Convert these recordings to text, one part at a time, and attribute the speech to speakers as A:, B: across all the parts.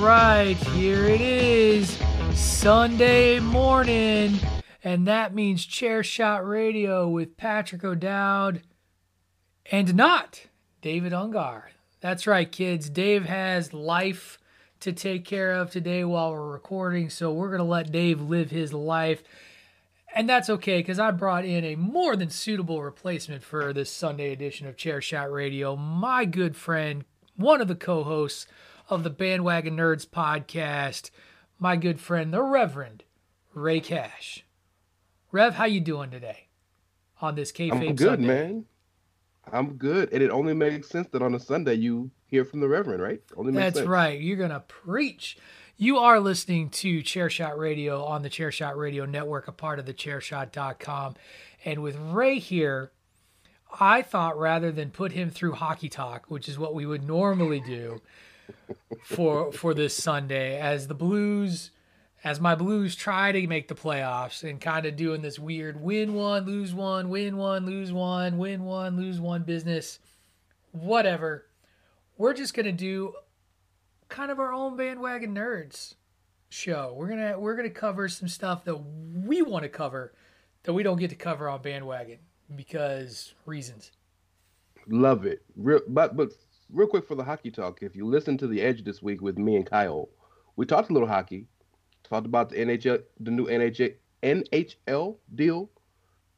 A: right. Here it is, Sunday morning. And that means Chair Shot Radio with Patrick O'Dowd and not David Ungar. That's right, kids. Dave has life to take care of today while we're recording, so we're going to let Dave live his life. And that's okay because I brought in a more than suitable replacement for this Sunday edition of Chair Shot Radio. My good friend, one of the co hosts of the Bandwagon Nerds podcast, my good friend, the Reverend Rey Cash. Rev, how you doing today on this kayfabe
B: I'm good,
A: Sunday?
B: man. I'm good, and it only makes sense that on a Sunday you hear from the Reverend, right? Only makes sense.
A: That's
B: sense.
A: right. You're going to preach. You are listening to Chairshot Radio on the Chairshot Radio Network, a part of the chairshot.com. And with Rey here, I thought rather than put him through hockey talk, which is what we would normally do for for this Sunday, as the Blues as my Blues try to make the playoffs and kind of doing this weird win one, lose one, win one, lose one, win one, lose one business, whatever. We're just gonna do kind of our own bandwagon nerds show. We're gonna we're gonna cover some stuff that we want to cover that we don't get to cover on bandwagon because reasons.
B: Love it. Real, but but real quick for the hockey talk, if you listen to the Edge this week with me and Kyle, we talked a little hockey, talked about the NHL, the new NHL NHL deal.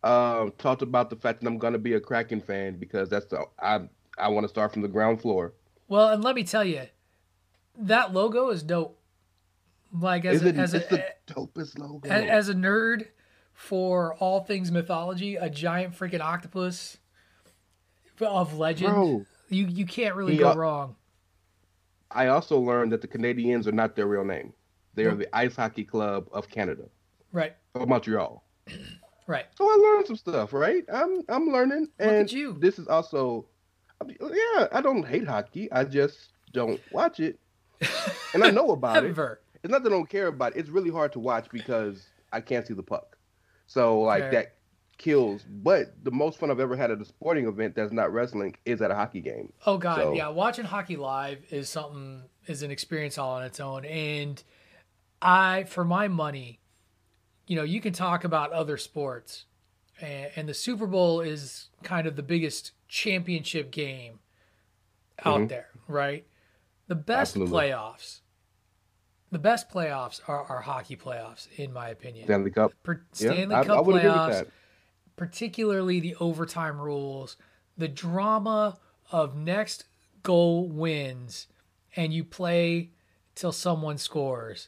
B: Um, talked about the fact that I'm gonna be a Kraken fan because that's the I I want to start from the ground floor.
A: Well, and let me tell you, that logo is dope. Like as
B: Is
A: a, as a,
B: the dopest logo.
A: a- as a nerd for all things mythology, a giant freaking octopus of legend.
B: Bro,
A: You you can't really
B: He,
A: go
B: uh,
A: wrong.
B: I also learned that the Canadiens are not their real name. They are the Ice Hockey Club of Canada,
A: Right,
B: of Montreal.
A: right.
B: So I learned some stuff, right? I'm I'm learning,
A: Look
B: and
A: at you.
B: this is also, yeah. I don't hate hockey. I just don't watch it, and I know about it. It's not that I don't care about it. It's really hard to watch because I can't see the puck. So like
A: Fair.
B: that kills. But the most fun I've ever had at a sporting event that's not wrestling is at a hockey game.
A: Oh god,
B: So-
A: yeah. Watching hockey live is something is an experience all on its own. And I, for my money, you know, you can talk about other sports, and, and the Super Bowl is kind of the biggest championship game out
B: Mhm.
A: there, right? The best
B: Absolutely.
A: playoffs, the best playoffs are, are hockey playoffs, in my opinion.
B: Stanley Cup. Yeah,
A: Stanley
B: I,
A: Cup
B: I would agree with
A: playoffs,
B: that.
A: Particularly the overtime rules, the drama of next goal wins and you play till someone scores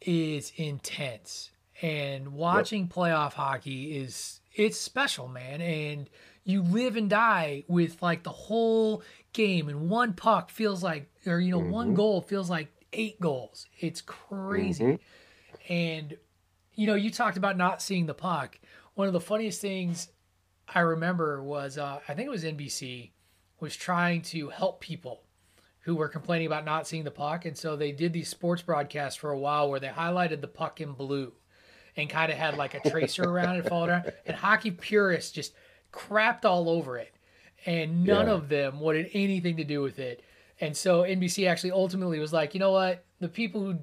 A: is intense. And watching playoff hockey is it's special, man. And you live and die with like the whole game and one puck feels like or you know, one
B: Mhm.
A: goal feels like eight goals. It's crazy.
B: Mhm.
A: And you know, you talked about not seeing the puck. One of the funniest things I remember was uh, I think it was NBC was trying to help people who were complaining about not seeing the puck, and so they did these sports broadcasts for a while where they highlighted the puck in blue and kind of had like a tracer around it, followed around, and hockey purists just crapped all over it, and none
B: Yeah.
A: of them wanted anything to do with it. And so NBC actually ultimately was like, you know what, the people who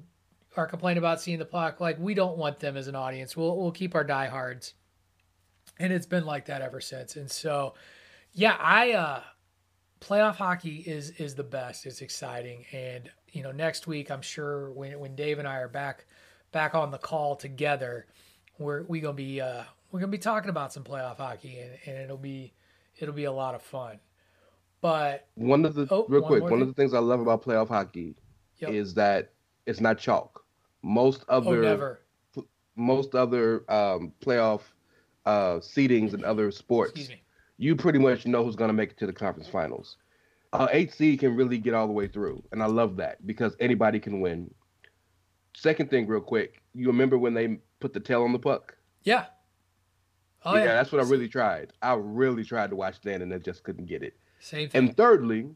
A: are complaining about seeing the puck, like we don't want them as an audience. We'll we'll keep our diehards, and it's been like that ever since. And so, yeah, I uh, playoff hockey is is the best. It's exciting, and you know, next week I'm sure when when Dave and I are back back on the call together, we're we gonna be uh, we're gonna be talking about some playoff hockey, and, and it'll be it'll be a lot of fun. But
B: One of the
A: Oh,
B: real
A: one
B: quick, one of the things I love about playoff hockey
A: Yep.
B: is that it's not chalk. Most
A: oh,
B: other
A: never.
B: most other um, playoff uh, seedings and other sports,
A: me.
B: you pretty much know who's going to make it to the conference finals. Uh, eight seed can really get all the way through, and I love that because anybody can win. Second thing, real quick, you remember when they put the tail on the puck?
A: Yeah. Oh yeah.
B: that's what I really tried. I really tried to watch that, and I just couldn't get it.
A: Same thing.
B: And thirdly,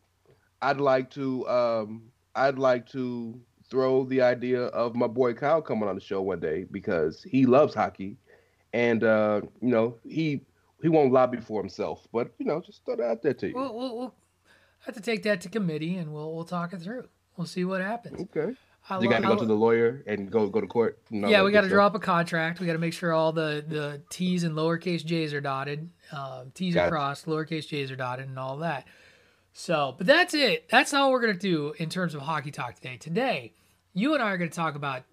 B: I'd like to um, I'd like to throw the idea of my boy Kyle coming on the show one day because he loves hockey, and uh, you know he he won't lobby for himself, but you know just throw that out there to you.
A: we'll, we'll, we'll have to take that to committee, and we'll we'll talk it through. We'll see what happens.
B: okay,
A: I
B: you
A: lo-
B: got to go
A: lo-
B: to the lawyer and go go to court. all
A: yeah, we got to draw up a contract. We got to make sure all the the T's and lowercase J's are dotted, um, T's are crossed, lowercase J's are dotted, and all that. So, but that's it. That's all we're gonna do in terms of hockey talk today. Today, you and I are gonna talk about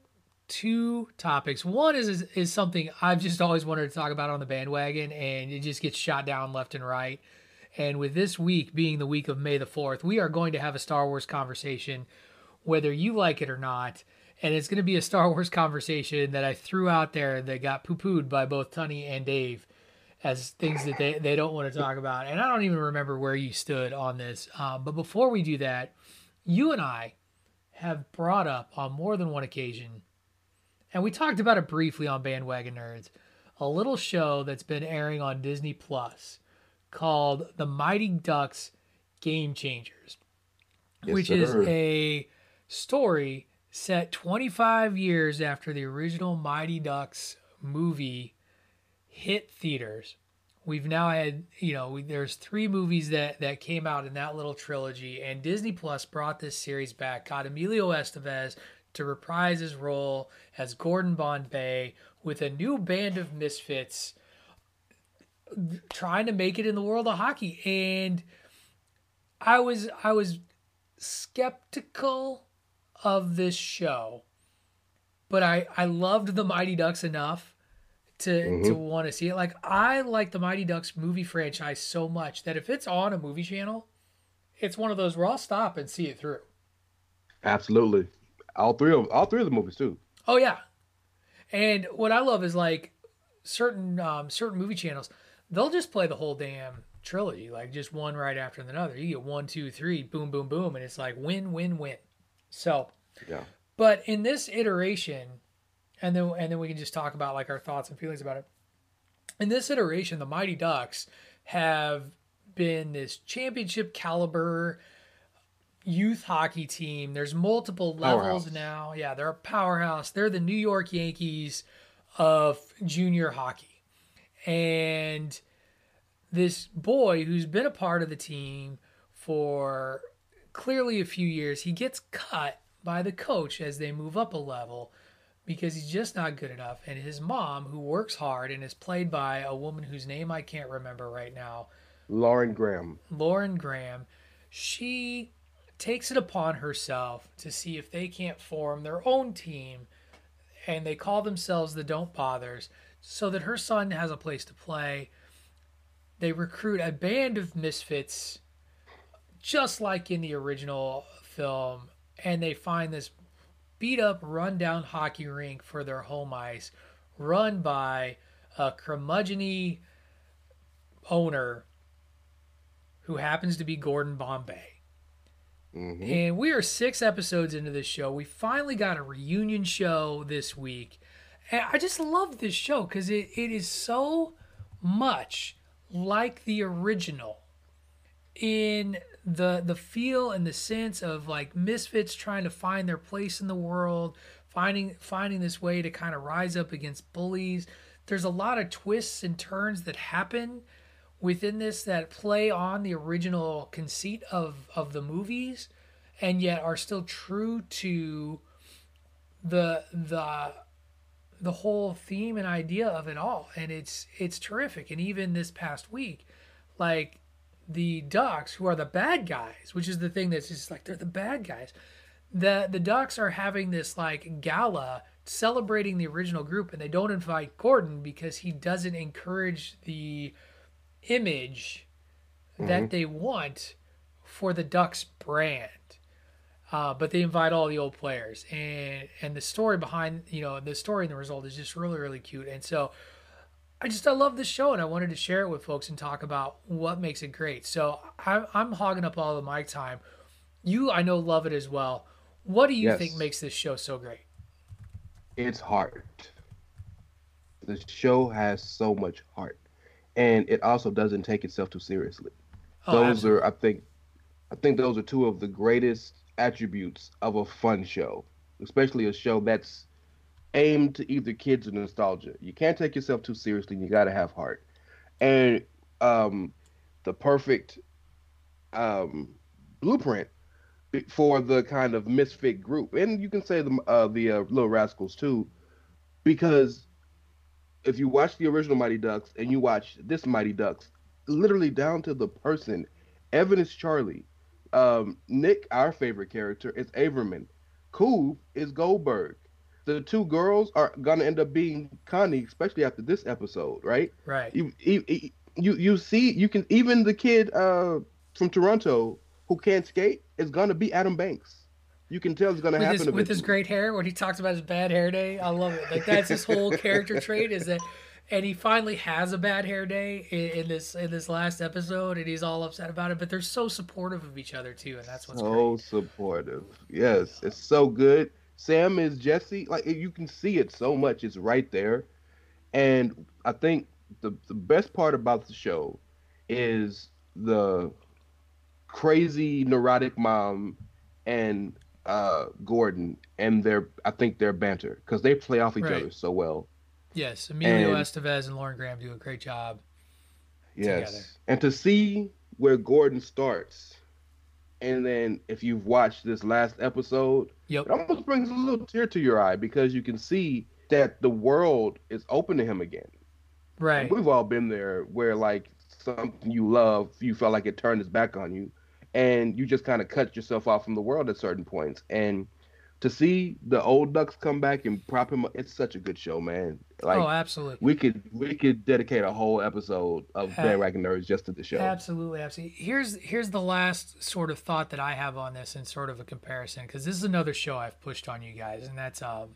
A: two topics. One is, is is something I've just always wanted to talk about on the bandwagon, and it just gets shot down left and right. And with this week being the week of May the 4th, we are going to have a Star Wars conversation, whether you like it or not. And it's going to be a Star Wars conversation that I threw out there that got poo pooed by both Tony and Dave as things that they, they don't want to talk about. And I don't even remember where you stood on this. Um, but before we do that, you and I have brought up on more than one occasion, and we talked about it briefly on Bandwagon Nerds, a little show that's been airing on Disney Plus called The Mighty Ducks Game Changers,
B: Yes,
A: which is a story set 25 years after the original Mighty Ducks movie hit theaters. We've now had, you know, we, there's three movies that that came out in that little trilogy, and Disney Plus brought this series back. Got Emilio Estevez to reprise his role as Gordon Bombay with a new band of misfits trying to make it in the world of hockey. And I was I was skeptical of this show, but I I loved the Mighty Ducks enough to mm-hmm. to want to see it. Like I like the Mighty Ducks movie franchise so much that if it's on a movie channel, it's one of those where I'll stop and see it through.
B: Absolutely, all three of all three of the movies too.
A: Oh yeah, and what I love is like certain um, certain movie channels, they'll just play the whole damn trilogy, like just one right after another. You get one, two, three, boom, boom, boom, and it's like win, win, win. So,
B: Yeah.
A: but in this iteration, and then and then we can just talk about like our thoughts and feelings about it. In this iteration, the Mighty Ducks have been this championship caliber youth hockey team. There's multiple levels
B: Powerhouse.
A: now. Yeah, they're a powerhouse. They're the New York Yankees of junior hockey. And this boy who's been a part of the team for clearly a few years, he gets cut by the coach as they move up a level because he's just not good enough. And his mom, who works hard and is played by a woman whose name I can't remember right now,
B: Lauren Graham.
A: Lauren Graham, she takes it upon herself to see if they can't form their own team and they call themselves the Don't Bothers so that her son has a place to play. They recruit a band of misfits just like in the original film and they find this beat up run-down hockey rink for their home ice run by a curmudgeony owner who happens to be Gordon Bombay.
B: Hmm
A: And we are six episodes into this show. We finally got a reunion show this week. And I just love this show because it, it is so much like the original in the the feel and the sense of like misfits trying to find their place in the world, finding finding this way to kind of rise up against bullies. There's a lot of twists and turns that happen within this that play on the original conceit of of the movies and yet are still true to the the the whole theme and idea of it all and it's it's terrific and even this past week like the Ducks, who are the bad guys, which is the thing that's just like they're the bad guys. The the Ducks are having this like gala celebrating the original group, and they don't invite Gordon because he doesn't encourage the image that they want for the Ducks brand. Uh, but they invite all the old players, and and the story behind you know the story and the result is just really really cute. And so I just I love this show, and I wanted to share it with folks and talk about what makes it great. So I'm I'm hogging up all the mic time. You I know love it as well. What do you
B: Yes.
A: think makes this show so great?
B: It's heart. The show has so much heart, and it also doesn't take itself too seriously.
A: Oh,
B: those
A: absolutely.
B: are, I think, I think those are two of the greatest attributes of a fun show, especially a show that's aimed to either kids or nostalgia. You can't take yourself too seriously. You got to have heart, and um, the perfect um, blueprint for the kind of misfit group, and you can say the uh, the uh, Little Rascals too, because if you watch the original Mighty Ducks and you watch this Mighty Ducks, literally down to the person, Evan is Charlie, um, Nick, our favorite character, is Averman, Cool is Goldberg. The two girls are gonna end up being Connie, especially after this episode, right?
A: right.
B: you you you you see you can even the kid uh from Toronto who can't skate is gonna be Adam Banks. You can tell it's gonna happen
A: his, with his great hair when he talks about his bad hair day i love it like that's his whole character trait is that and he finally has a bad hair day in, in this in this last episode and he's all upset about it but they're so supportive of each other too and that's what's
B: so
A: great
B: supportive. Yes, it's so good. Sam is Jesse. Like you can see it so much. It's right there. And I think the the best part about the show is the crazy neurotic mom and uh Gordon and their I think their banter because they play off each
A: Right.
B: other so well.
A: yes emilio
B: And-
A: estevez and lauren graham do a great job
B: Yes.
A: together.
B: And to see where Gordon starts, and then if you've watched this last episode,
A: yep
B: it almost brings a little tear to your eye because you can see that the world is open to him again.
A: right
B: We've all been there where like something you love, you felt like it turned its back on you, and you just kind of cut yourself off from the world at certain points. And to see the old ducks come back and prop him up, it's such a good show, man. Like
A: oh absolutely
B: we could we could dedicate a whole episode of
A: Uh,
B: bandwagon nerds just to the show.
A: Absolutely, absolutely. Here's here's the last sort of thought that I have on this, and sort of a comparison, because this is another show I've pushed on you guys, and that's um,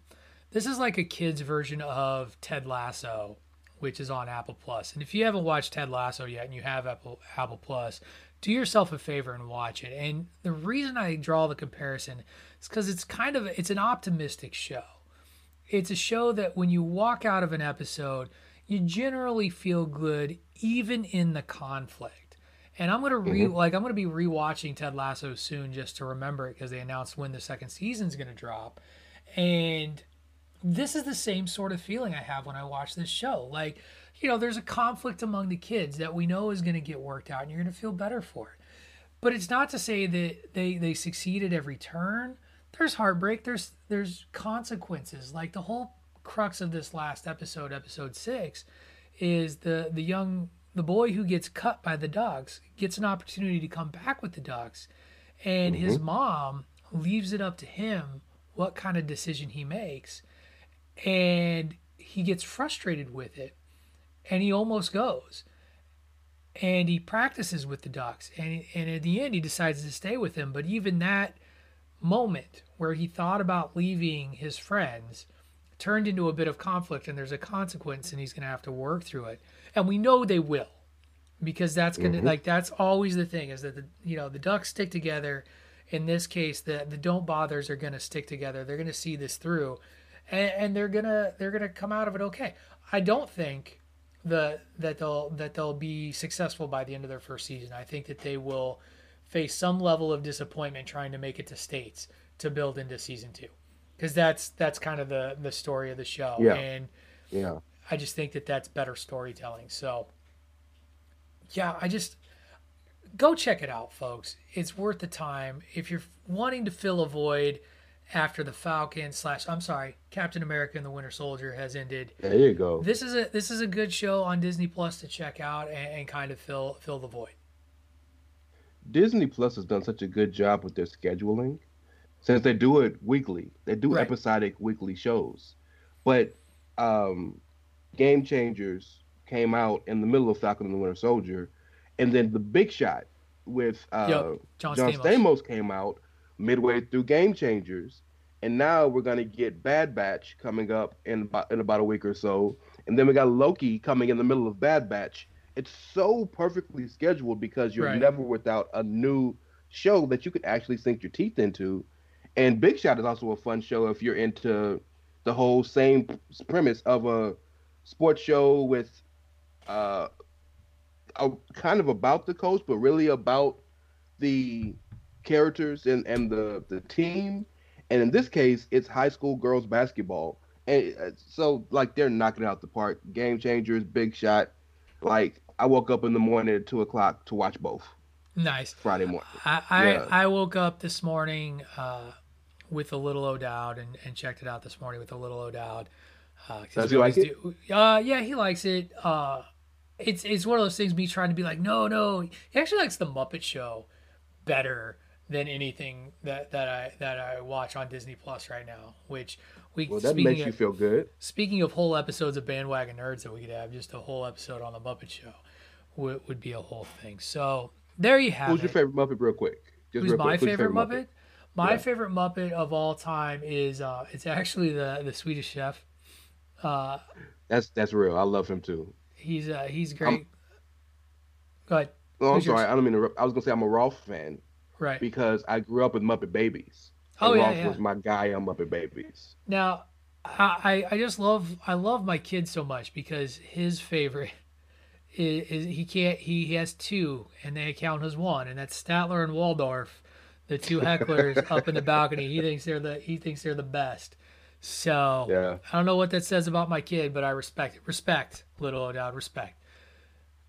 A: this is like a kid's version of Ted Lasso, which is on Apple Plus. And if you haven't watched Ted Lasso yet, and you have Apple Apple Plus, do yourself a favor and watch it. And the reason I draw the comparison is because it's kind of it's an optimistic show it's a show that when you walk out of an episode, you generally feel good even in the conflict. And I'm gonna re mm-hmm. like I'm gonna be rewatching Ted Lasso soon just to remember it because they announced when the second season's gonna drop. And this is the same sort of feeling I have when I watch this show. Like, you know, there's a conflict among the kids that we know is gonna get worked out and you're gonna feel better for it. But it's not to say that they they succeed at every turn. There's heartbreak. There's there's consequences. Like the whole crux of this last episode, episode six, is the the young the boy who gets cut by the Ducks gets an opportunity to come back with the Ducks, and his mm-hmm. mom leaves it up to him what kind of decision he makes, and he gets frustrated with it, and he almost goes. And he practices with the ducks and and at the end he decides to stay with them but even that moment where he thought about leaving his friends turned into a bit of conflict and there's a consequence and he's going to have to work through it. And we know they will because that's going to mm-hmm. like that's always the thing is that the you know the ducks stick together. In this case the the don't bothers are going to stick together. They're going to see this through and, and they're going to they're going to come out of it okay. I don't think the that they'll that they'll be successful by the end of their first season. I think that they will face some level of disappointment trying to make it to states to build into season two, because that's that's kind of the the story of the show.
B: Yeah.
A: And
B: Yeah.
A: I just think that that's better storytelling. So yeah, I just go check it out, folks. It's worth the time if you're wanting to fill a void after the Falcon slash I'm sorry, Captain America and the Winter Soldier has ended
B: There you go.
A: this is a this is a good show on Disney Plus to check out and, and kind of fill fill the void.
B: Disney Plus has done such a good job with their scheduling since they do it weekly. They do
A: Right.
B: episodic weekly shows. But um, Game Changers came out in the middle of Falcon and the Winter Soldier, and then The Big Shot with uh,
A: Yep, John
B: John
A: Stamos.
B: Stamos came out midway through Game Changers, and now we're gonna get Bad Batch coming up in about in about a week or so, and then we got Loki coming in the middle of Bad Batch. It's so perfectly scheduled because you're
A: Right.
B: never without a new show that you could actually sink your teeth into. And Big Shot is also a fun show if you're into the whole same premise of a sports show with uh, a, kind of about the coach, but really about the characters and, and the, the team. And in this case, it's high school girls basketball. And uh, so, like, they're knocking out the park. Game changers, big shot. Like, I woke up in the morning at two o'clock to watch both
A: Nice.
B: Friday morning.
A: I I,
B: Yeah.
A: I woke up this morning uh, with a little O'Dowd and, and checked it out this morning with a little O'Dowd. Uh,
B: Does he like
A: do- Uh, yeah, he likes it. Uh, it's it's one of those things. Me trying to be like, no, no. He actually likes the Muppet Show better than anything that, that I that I watch on Disney Plus right now. Which we
B: Well, that makes
A: of,
B: you feel good.
A: Speaking of whole episodes of Bandwagon Nerds that we could have, just a whole episode on the Muppet Show would, would be a whole thing. So there you have
B: Who's
A: it.
B: your favorite Muppet, real quick? Just
A: Who's
B: real
A: my
B: quick, your
A: favorite Muppet? My
B: Yeah.
A: favorite Muppet of all time is uh, it's actually the the Swedish Chef. Uh,
B: That's that's real. I love him too.
A: he's uh, he's great. Go ahead.
B: Oh, I'm
A: Who's yours?
B: sorry. I don't mean to. I was gonna say I'm a Rolf fan
A: Right
B: because I grew up with Muppet Babies.
A: Oh,
B: And
A: yeah,
B: Rolf
A: yeah.
B: was my guy on Muppet Babies.
A: now, I I I just love I love my kid so much because his favorite is, is he can't he, he has two and they count as one and that's Statler and Waldorf, the two hecklers up in the balcony. He thinks they're the he thinks they're the best. So
B: Yeah.
A: I don't know what that says about my kid, but I respect it. Respect, little O'Dowd, respect.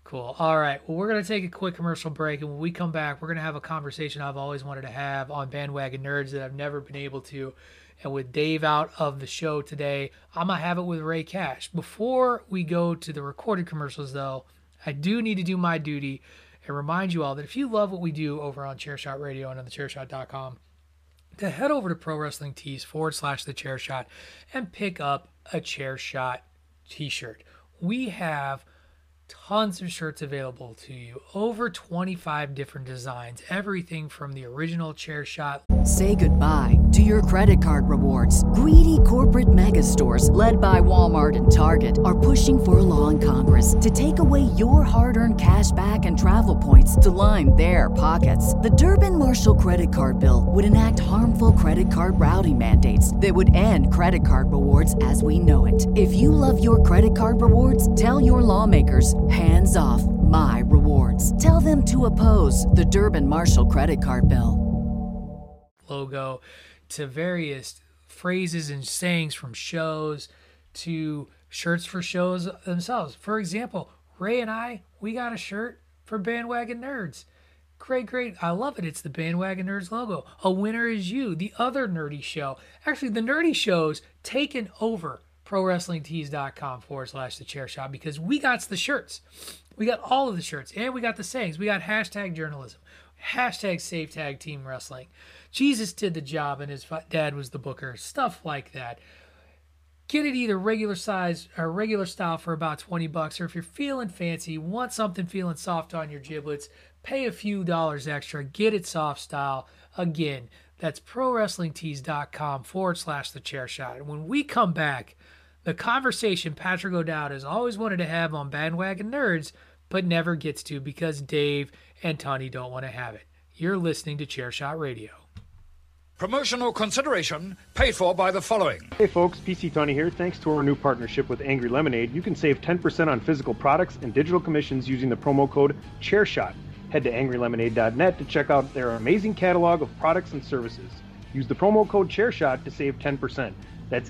A: Cool. All right. Well, we're going to take a quick commercial break. And when we come back, we're going to have a conversation I've always wanted to have on Bandwagon Nerds that I've never been able to. And with Dave out of the show today, I'm going to have it with Rey Cash. Before we go to the recorded commercials, though, I do need to do my duty and remind you all that if you love what we do over on Chairshot Radio and on thechairshot.com, to head over to Pro Wrestling Tees forward slash the chair shot and pick up a chair shot t shirt. We have tons of shirts available to you, over 25 different designs, everything from the original chair shot
C: Say goodbye to your credit card rewards. Greedy corporate mega stores, led by Walmart and Target, are pushing for a law in Congress to take away your hard earned cash back and travel points to line their pockets. The Durbin Marshall credit card bill would enact harmful credit card routing mandates that would end credit card rewards as we know it. If you love your credit card rewards, tell your lawmakers hands off my rewards. Tell them to oppose the Durbin Marshall credit card bill.
A: logo to various phrases and sayings from shows to shirts for shows themselves. For example, Rey and I, we got a shirt for Bandwagon Nerds. Great, great. I love it. It's the Bandwagon Nerds logo. A winner is you, the other nerdy show. Actually, the nerdy show's taken over ProWrestlingTees.com forward slash the chair shot because we got the shirts. We got all of the shirts and we got the sayings. We got hashtag journalism, hashtag safe tag team wrestling. Jesus did the job and his dad was the booker, stuff like that. Get it either regular size or regular style for about 20 bucks, or if you're feeling fancy, want something feeling soft on your giblets, pay a few dollars extra, get it soft style. Again, that's prowrestlingtees.com forward slash the chair shot. And when we come back, the conversation Patrick O'Dowd has always wanted to have on Bandwagon Nerds, but never gets to because Dave and Tony don't want to have it. You're listening to Chairshot Radio.
D: Promotional consideration paid for by the following.
E: Hey folks, PC Tony here. Thanks to our new partnership with Angry Lemonade, you can save 10% on physical products and digital commissions using the promo code ChairShot. Head to angrylemonade.net to check out their amazing catalog of products and services. Use the promo code ChairShot to save 10%. That's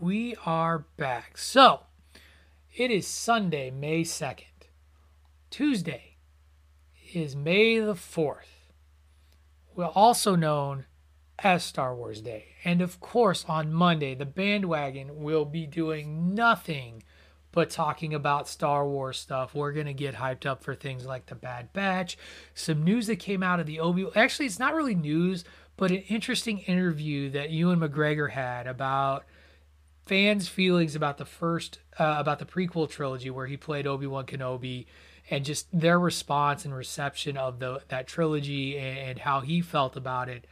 A: we are back. So, it is Sunday, May 2nd. Tuesday is May the 4th. Well, also known as Star Wars Day. And of course, on Monday, the bandwagon will be doing nothing but talking about Star Wars stuff. We're going to get hyped up for things like the Bad Batch, some news that came out of the Obi Actually, it's not really news, but an interesting interview that Ewan McGregor had about fans' feelings about the first uh, about the prequel trilogy where he played Obi-Wan Kenobi and just their response and reception of the that trilogy and, and how he felt about it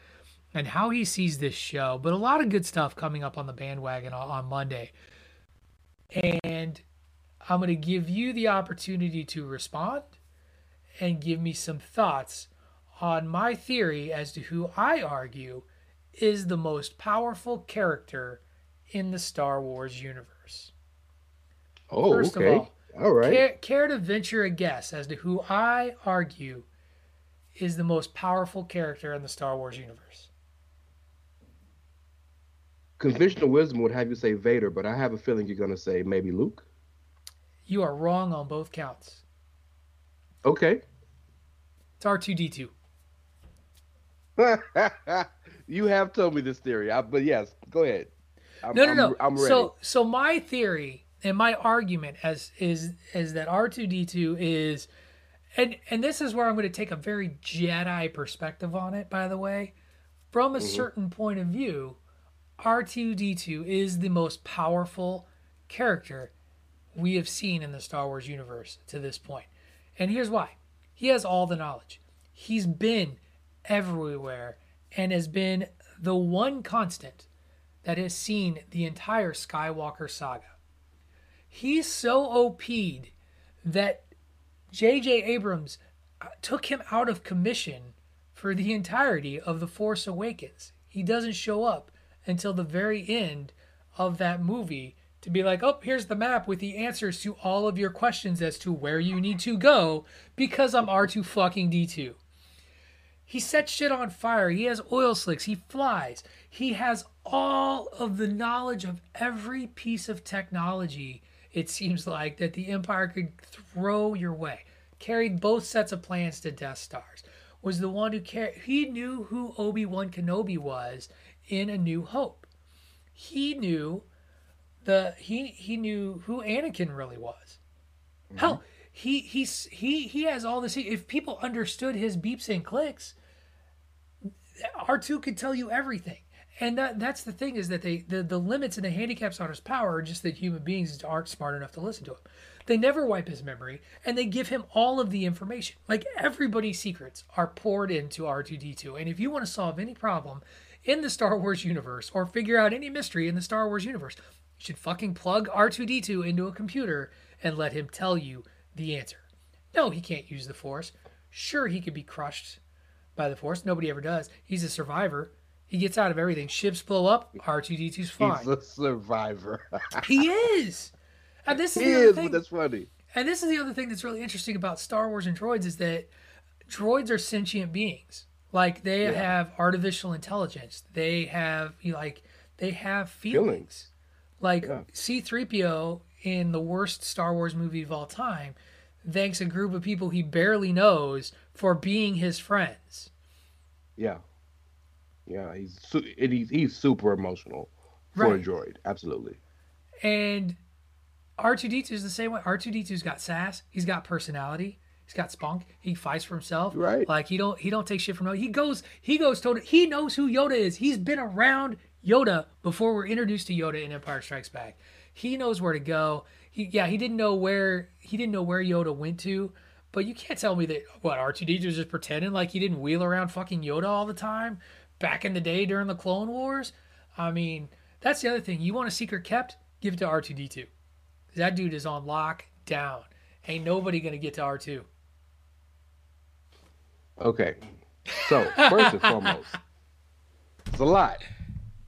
A: and how he sees this show. But a lot of good stuff coming up on the bandwagon on, on Monday. And I'm going to give you the opportunity to respond and give me some thoughts on my theory as to who I argue is the most powerful character in the Star Wars universe.
B: Oh,
A: First
B: okay.
A: of all,
B: All right.
A: care, care to venture a guess as to who I argue is the most powerful character in the Star Wars universe?
B: Conventional wisdom would have you say Vader, but I have a feeling you're going to say maybe Luke.
A: You are wrong on both counts.
B: Okay.
A: It's R2D2.
B: you have told me this theory, I, but yes, go ahead. I'm,
A: no, no,
B: I'm,
A: no.
B: I'm ready.
A: So, so my theory and my argument as is is that R two D two is, and and this is where I'm going to take a very Jedi perspective on it. By the way, from a
B: Mm-hmm.
A: certain point of view, R two D two is the most powerful character we have seen in the Star Wars universe to this point, and here's why: he has all the knowledge. He's been everywhere and has been the one constant that has seen the entire Skywalker saga. He's so OP'd that J.J. Abrams uh, took him out of commission for the entirety of The Force Awakens. He doesn't show up until the very end of that movie to be like, oh, here's the map with the answers to all of your questions as to where you need to go because I'm R2 fucking D2. He sets shit on fire. He has oil slicks. He flies. He has all of the knowledge of every piece of technology, it seems like, that the Empire could throw your way. Carried both sets of plans to Death Stars. Was the one who carried. He knew who Obi Wan Kenobi was in A New Hope. He knew the he he knew who Anakin really was. Mm-hmm. Hell, he he's he he has all this. If people understood his beeps and clicks, R2 could tell you everything. And that that's the thing is that they the, the limits and the handicaps on his power are just that human beings aren't smart enough to listen to him. They never wipe his memory and they give him all of the information. Like everybody's secrets are poured into R2D2. And if you want to solve any problem in the Star Wars universe or figure out any mystery in the Star Wars universe, you should fucking plug R2D2 into a computer and let him tell you the answer. No, he can't use the Force. Sure, he could be crushed by the Force. Nobody ever does. He's a survivor. He gets out of everything. Ships blow up. R2D2's fine.
B: He's a survivor.
A: he is. And this is
B: he
A: the other
B: is,
A: thing.
B: that's funny.
A: And this is the other thing that's really interesting about Star Wars and droids is that droids are sentient beings. Like they
B: Yeah.
A: have artificial intelligence. They have like they have feelings.
B: Feelings.
A: Like
B: Yeah.
A: C3PO in the worst Star Wars movie of all time thanks a group of people he barely knows for being his friends.
B: Yeah. Yeah, he's su- and he's he's super emotional for
A: Right.
B: a droid. Absolutely.
A: And R2D2 is the same way. R2D2's got sass. He's got personality. He's got spunk. He fights for himself.
B: Right.
A: Like he don't he don't take shit from no. He goes he goes to he knows who Yoda is. He's been around Yoda before we're introduced to Yoda in Empire Strikes Back. He knows where to go. He yeah he didn't know where he didn't know where Yoda went to. But you can't tell me that what R2D2 was just pretending like he didn't wheel around fucking Yoda all the time back in the day during the Clone Wars. I mean, that's the other thing. You want a secret kept? Give it to R2D2. That dude is on lockdown. Ain't nobody gonna get to R2.
B: Okay. So, first and foremost, it's a lot.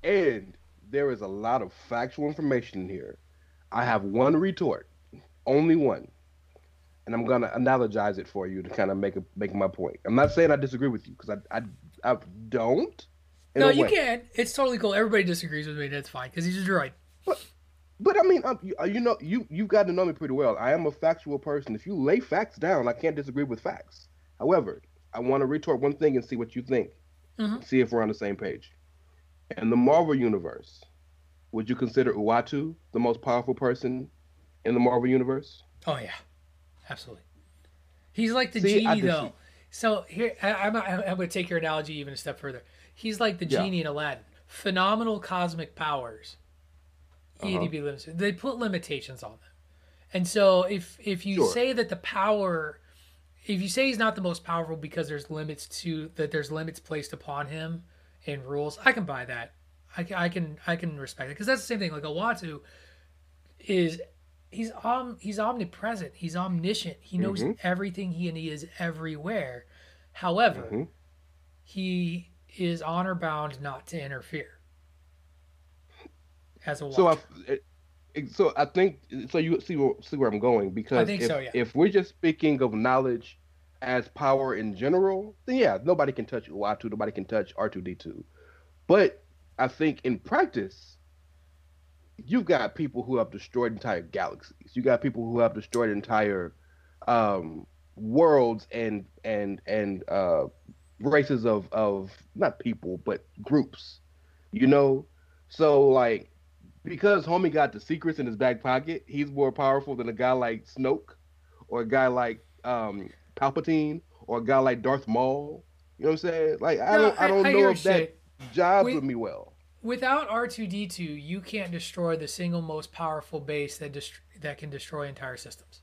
B: And there is a lot of factual information in here. I have one retort, only one. And I'm gonna analogize it for you to kind of make a make my point. I'm not saying I disagree with you because I, I I don't.
A: No, you
B: way.
A: can. It's totally cool. Everybody disagrees with me. That's fine because he's a droid.
B: But but I mean, um, you, uh, you know, you you've got to know me pretty well. I am a factual person. If you lay facts down, I can't disagree with facts. However, I want to retort one thing and see what you think.
A: Mhm.
B: See if we're on the same page. In the Marvel universe, would you consider Uatu the most powerful person in the Marvel universe?
A: Oh yeah, absolutely. He's like the
B: See,
A: genie though. So here, I, I'm I'm going to take your analogy even a step further. He's like the
B: Yeah.
A: genie in Aladdin. Phenomenal cosmic powers.
B: Uh-huh.
A: EDB limited. They put limitations on them, and so if if you
B: Sure.
A: say that the power, if you say he's not the most powerful because there's limits to that, there's limits placed upon him and rules. I can buy that. I, I can I can respect it because that's the same thing. Like Uatu is he's om he's omnipresent. He's omniscient. He knows
B: Mhm.
A: everything. He and he is everywhere. However,
B: Mhm.
A: he is honor bound not to interfere. As a
B: So I, it- it- so I think so. You see where, see where I'm going because
A: think
B: if,
A: so, yeah.
B: if we're just speaking of knowledge as power in general, then yeah, nobody can touch Uatu, nobody can touch R2D2. But I think in practice, you've got people who have destroyed entire galaxies. You got people who have destroyed entire um, worlds and and and uh, races of of not people but groups. You know, so like because homie got the secrets in his back pocket, he's more powerful than a guy like Snoke, or a guy like um, Palpatine, or a guy like Darth Maul. You know what I'm saying? Like I
A: No,
B: don't, I,
A: I-
B: don't
A: I
B: know if that jibes with me well.
A: Without R2D2, you can't destroy the single most powerful base that dest- that can destroy entire systems.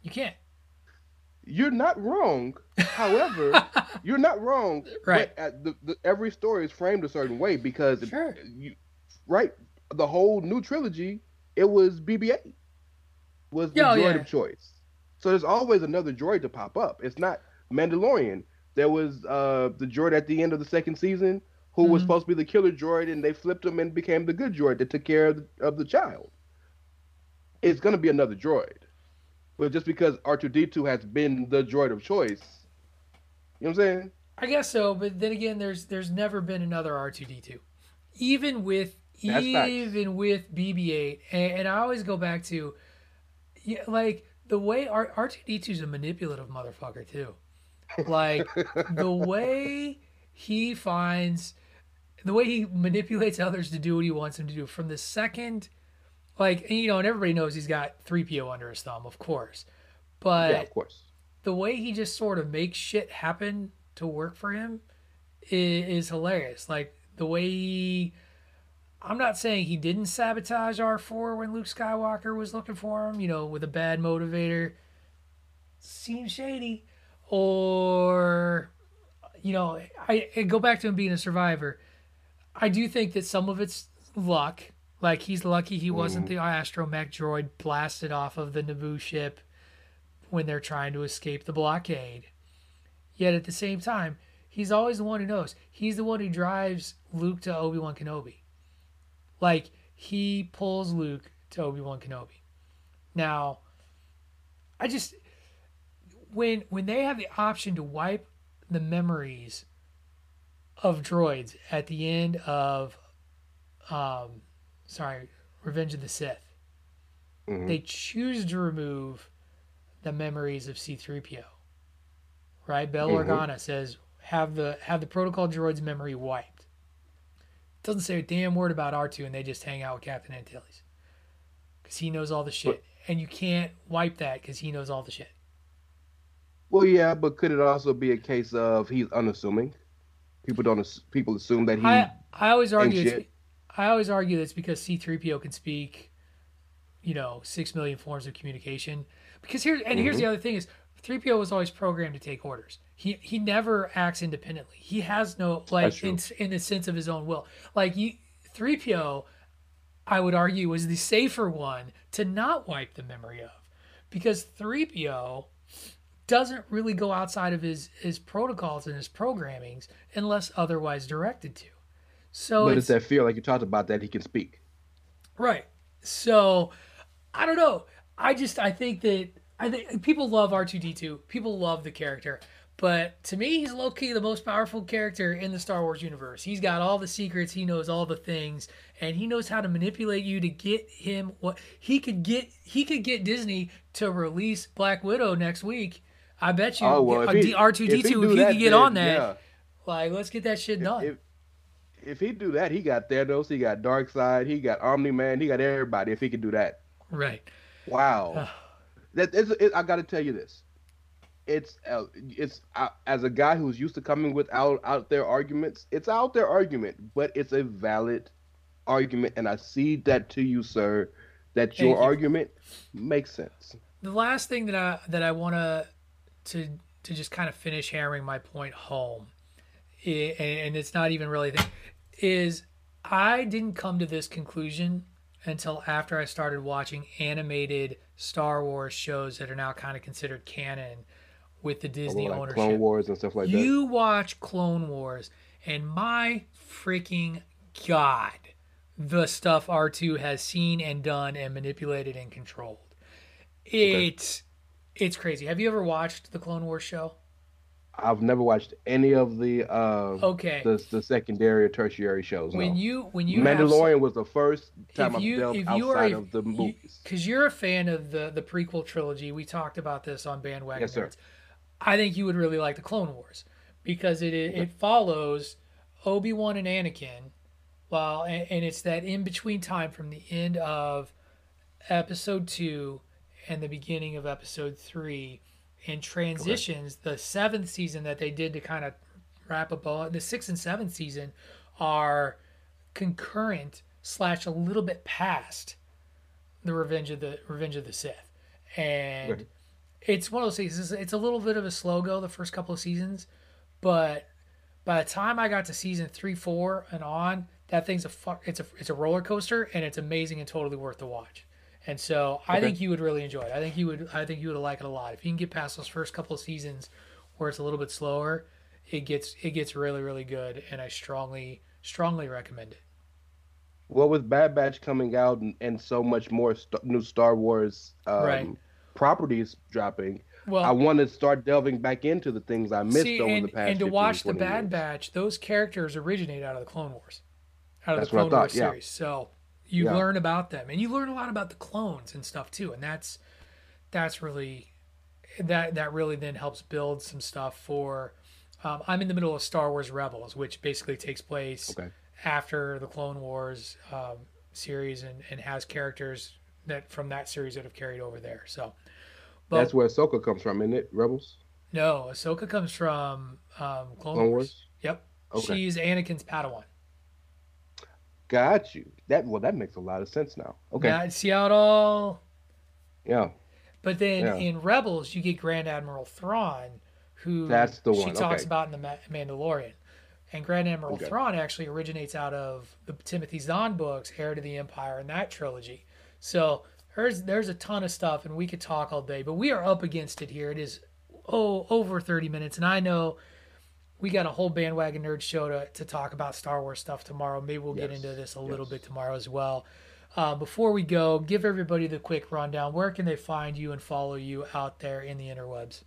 A: You can't.
B: You're not wrong. However, you're not wrong.
A: Right.
B: The, the, every story is framed a certain way because,
A: Sure.
B: you, right, the whole new trilogy, it was BB-8 was the
A: oh,
B: droid
A: yeah.
B: of choice. So there's always another droid to pop up. It's not Mandalorian. There was uh, the droid at the end of the second season who was
A: Mhm.
B: supposed to be the killer droid, and they flipped him and became the good droid that took care of the, of the child. It's gonna be another droid. But just because R2D2 has been the droid of choice, you know what I'm saying?
A: I guess so, but then again, there's there's never been another R2D2, even with
B: That's facts.
A: even with BB-8, and, and I always go back to, yeah, like the way R R2D2 is a manipulative motherfucker too, like the way he finds, the way he manipulates others to do what he wants them to do from the second, like you know, and everybody knows he's got 3PO under his thumb, of course, but
B: yeah, of course.
A: the way he just sort of makes shit happen to work for him is, is hilarious. Like the way he, I'm not saying he didn't sabotage R4 when Luke Skywalker was looking for him, you know, with a bad motivator. Seems shady. Or, you know, I, I go back to him being a survivor. I do think that some of it's luck. Like he's lucky he wasn't mm. the astromech droid blasted off of the Naboo ship when they're trying to escape the blockade. Yet at the same time, he's always the one who knows. He's the one who drives Luke to Obi Wan Kenobi. Like he pulls Luke to Obi Wan Kenobi. Now, I just when when they have the option to wipe the memories of droids at the end of um sorry, Revenge of the Sith.
B: Mhm.
A: They choose to remove the memories of C3PO. Right? Bail
B: Mhm.
A: Organa says have the have the protocol droid's memory wiped. Doesn't say a damn word about R2 and they just hang out with Captain Antilles. Cuz he knows all the shit and you can't wipe that cuz he knows all the shit.
B: Well, yeah, but could it also be a case of he's unassuming? People don't. ass- People assume that he.
A: I I always argue it's. I always argue that's because C3PO can speak, you know, six million forms of communication. Because here and here's the
B: Mhm.
A: other thing is 3PO was always programmed to take orders. He he never acts independently. He has no like in in the sense of his own will. Like you 3PO, I would argue was the safer one to not wipe the memory of, because 3PO doesn't really go outside of his his protocols and his programmings unless otherwise directed to. So
B: but
A: it's,
B: it's that fear, like you talked about, that he can speak.
A: right. So I don't know. I just I think that I think people love R2D2. People love the character. But to me, he's low key the most powerful character in the Star Wars universe. He's got all the secrets, he knows all the things, and he knows how to manipulate you to get him what he could get. He could get Disney to release Black Widow next week. I bet you
B: Oh, well, if he-
A: R two D
B: if he
A: two. If he
B: that,
A: could get
B: then,
A: on that,
B: yeah.
A: like let's get that shit done.
B: If if he do that, he got Thanos, he got Dark Side, he got Omni Man, he got everybody. If he could do that,
A: right.
B: wow. that is, it, I got to tell you this. It's uh, it's uh, as a guy who's used to coming with out out there arguments. It's out there argument, but it's a valid argument, and I see that to you, sir. That your
A: you.
B: argument makes sense.
A: the last thing that I that I want to to to just kind of finish hammering my point home, and it's not even really the, is I didn't come to this conclusion until after I started watching animated Star Wars shows that are now kind of considered canon with the Disney
B: like
A: ownership.
B: Clone Wars and stuff like that.
A: you watch Clone Wars, and my freaking god, the stuff R2 has seen and done and manipulated and controlled. It's it's crazy. Have you ever watched the Clone Wars show?
B: I've never watched any of the uh,
A: Okay.
B: the the secondary or tertiary shows.
A: When
B: no.
A: you when you
B: Mandalorian was the first time I've
A: you
B: delved
A: are
B: outside
A: a,
B: of the movies.
A: because you're a fan of the the prequel trilogy, we talked about this on Bandwagon
B: Yes, sir.
A: Nerds. I think you would really like the Clone Wars because it it, it follows Obi Wan and Anakin, while and, and it's that in between time from the end of Episode two and the beginning of Episode three, and transitions. The seventh season that they did to kind of wrap up all the sixth and seventh season are concurrent slash a little bit past the Revenge of the Revenge of the Sith, and
B: Right.
A: it's one of those things. It's, it's a little bit of a slow go the first couple of seasons, but by the time I got to season three, four, and on, that thing's a fuck. It's a it's a roller coaster, and it's amazing and totally worth the watch. And so I
B: Okay.
A: think you would really enjoy it. I think you would. I think you would like it a lot if you can get past those first couple of seasons where it's a little bit slower. It gets it gets really really good, and I strongly strongly recommend it.
B: Well, with Bad Batch coming out and, and so much more st- new Star Wars um,
A: Right.
B: properties dropping,
A: Well-
B: I want to start delving back into the things I missed
A: See,
B: over
A: and,
B: the past.
A: and to
B: 15,
A: watch the Bad
B: years.
A: Batch, those characters originate out of the Clone Wars, out of
B: That's
A: the
B: what I
A: Clone
B: thought,
A: Wars
B: yeah.
A: series. So you
B: Yeah.
A: learn about them, and you learn a lot about the clones and stuff too. And that's that's really that that really then helps build some stuff for. Um, I'm in the middle of Star Wars Rebels, which basically takes place
B: Okay.
A: after the Clone Wars um, series and, and has characters that from that series that have carried over there. So, but
B: That's where Ahsoka comes from, isn't it? Rebels.
A: no, Ahsoka comes from um, Clone,
B: Clone
A: Wars.
B: Wars?
A: Yep.
B: Okay.
A: She's Anakin's Padawan.
B: Got you. That well, that makes a lot of sense now. Okay.
A: Now, see how it all.
B: yeah.
A: But then
B: Yeah.
A: in Rebels, you get Grand Admiral Thrawn, who
B: That's the one.
A: she talks
B: okay.
A: about in the Ma- Mandalorian. And Grand Admiral
B: Okay.
A: Thrawn actually originates out of the Timothy Zahn books, Heir to the Empire, and that trilogy. So there's there's a ton of stuff, and we could talk all day, but we are up against it here. It is oh over 30 minutes, and I know we got a whole bandwagon nerd show to, to talk about Star Wars stuff tomorrow. Maybe we'll get into this a little bit tomorrow as well. Uh, before we go, give everybody the quick rundown. Where can they find you and follow you out there in the interwebs?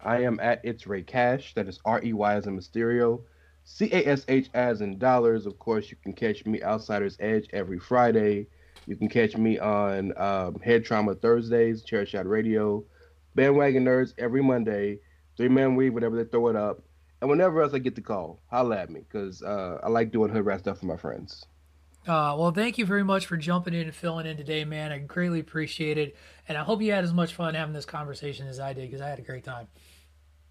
B: I am at It's Rey Cash. That is R E Y as in Mysterio, C A S H as in dollars. Of course, you can catch me Outsiders Edge every Friday. You can catch me on um, Head Trauma Thursdays, Chairshot Radio, Bandwagon Nerds every Monday, Three Man Week, whenever they throw it up, and whenever else I get the call, holla at me because uh, I like doing hood rat stuff for my friends.
A: Uh, well, thank you very much for jumping in and filling in today, man. I greatly appreciate it, and I hope you had as much fun having this conversation as I did because I had a great time.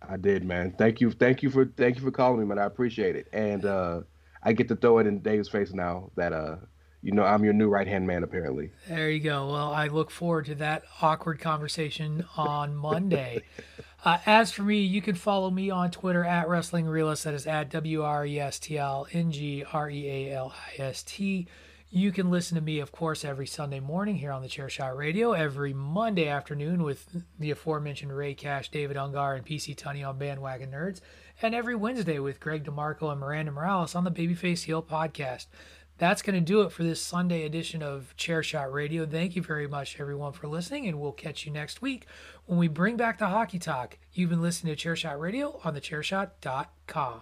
B: I did, man. Thank you, thank you for thank you for calling me, man. I appreciate it, and uh, I get to throw it in Dave's face now that uh, you know I'm your new right hand man, apparently.
A: There you go. Well, I look forward to that awkward conversation on Monday. Uh, as for me, you can follow me on Twitter at Wrestling Realist. That is at W R E S T L N G R E A L I S T. You can listen to me, of course, every Sunday morning here on the Chairshot Radio, every Monday afternoon with the aforementioned Rey Cash, David Ungar, and PC Tunney on Bandwagon Nerds, and every Wednesday with Greg DeMarco and Miranda Morales on the Babyface Heel podcast. That's going to do it for this Sunday edition of Chairshot Radio. Thank you very much, everyone, for listening, and we'll catch you next week when we bring back the hockey talk. You've been listening to Chairshot Radio on the thechairshot.com.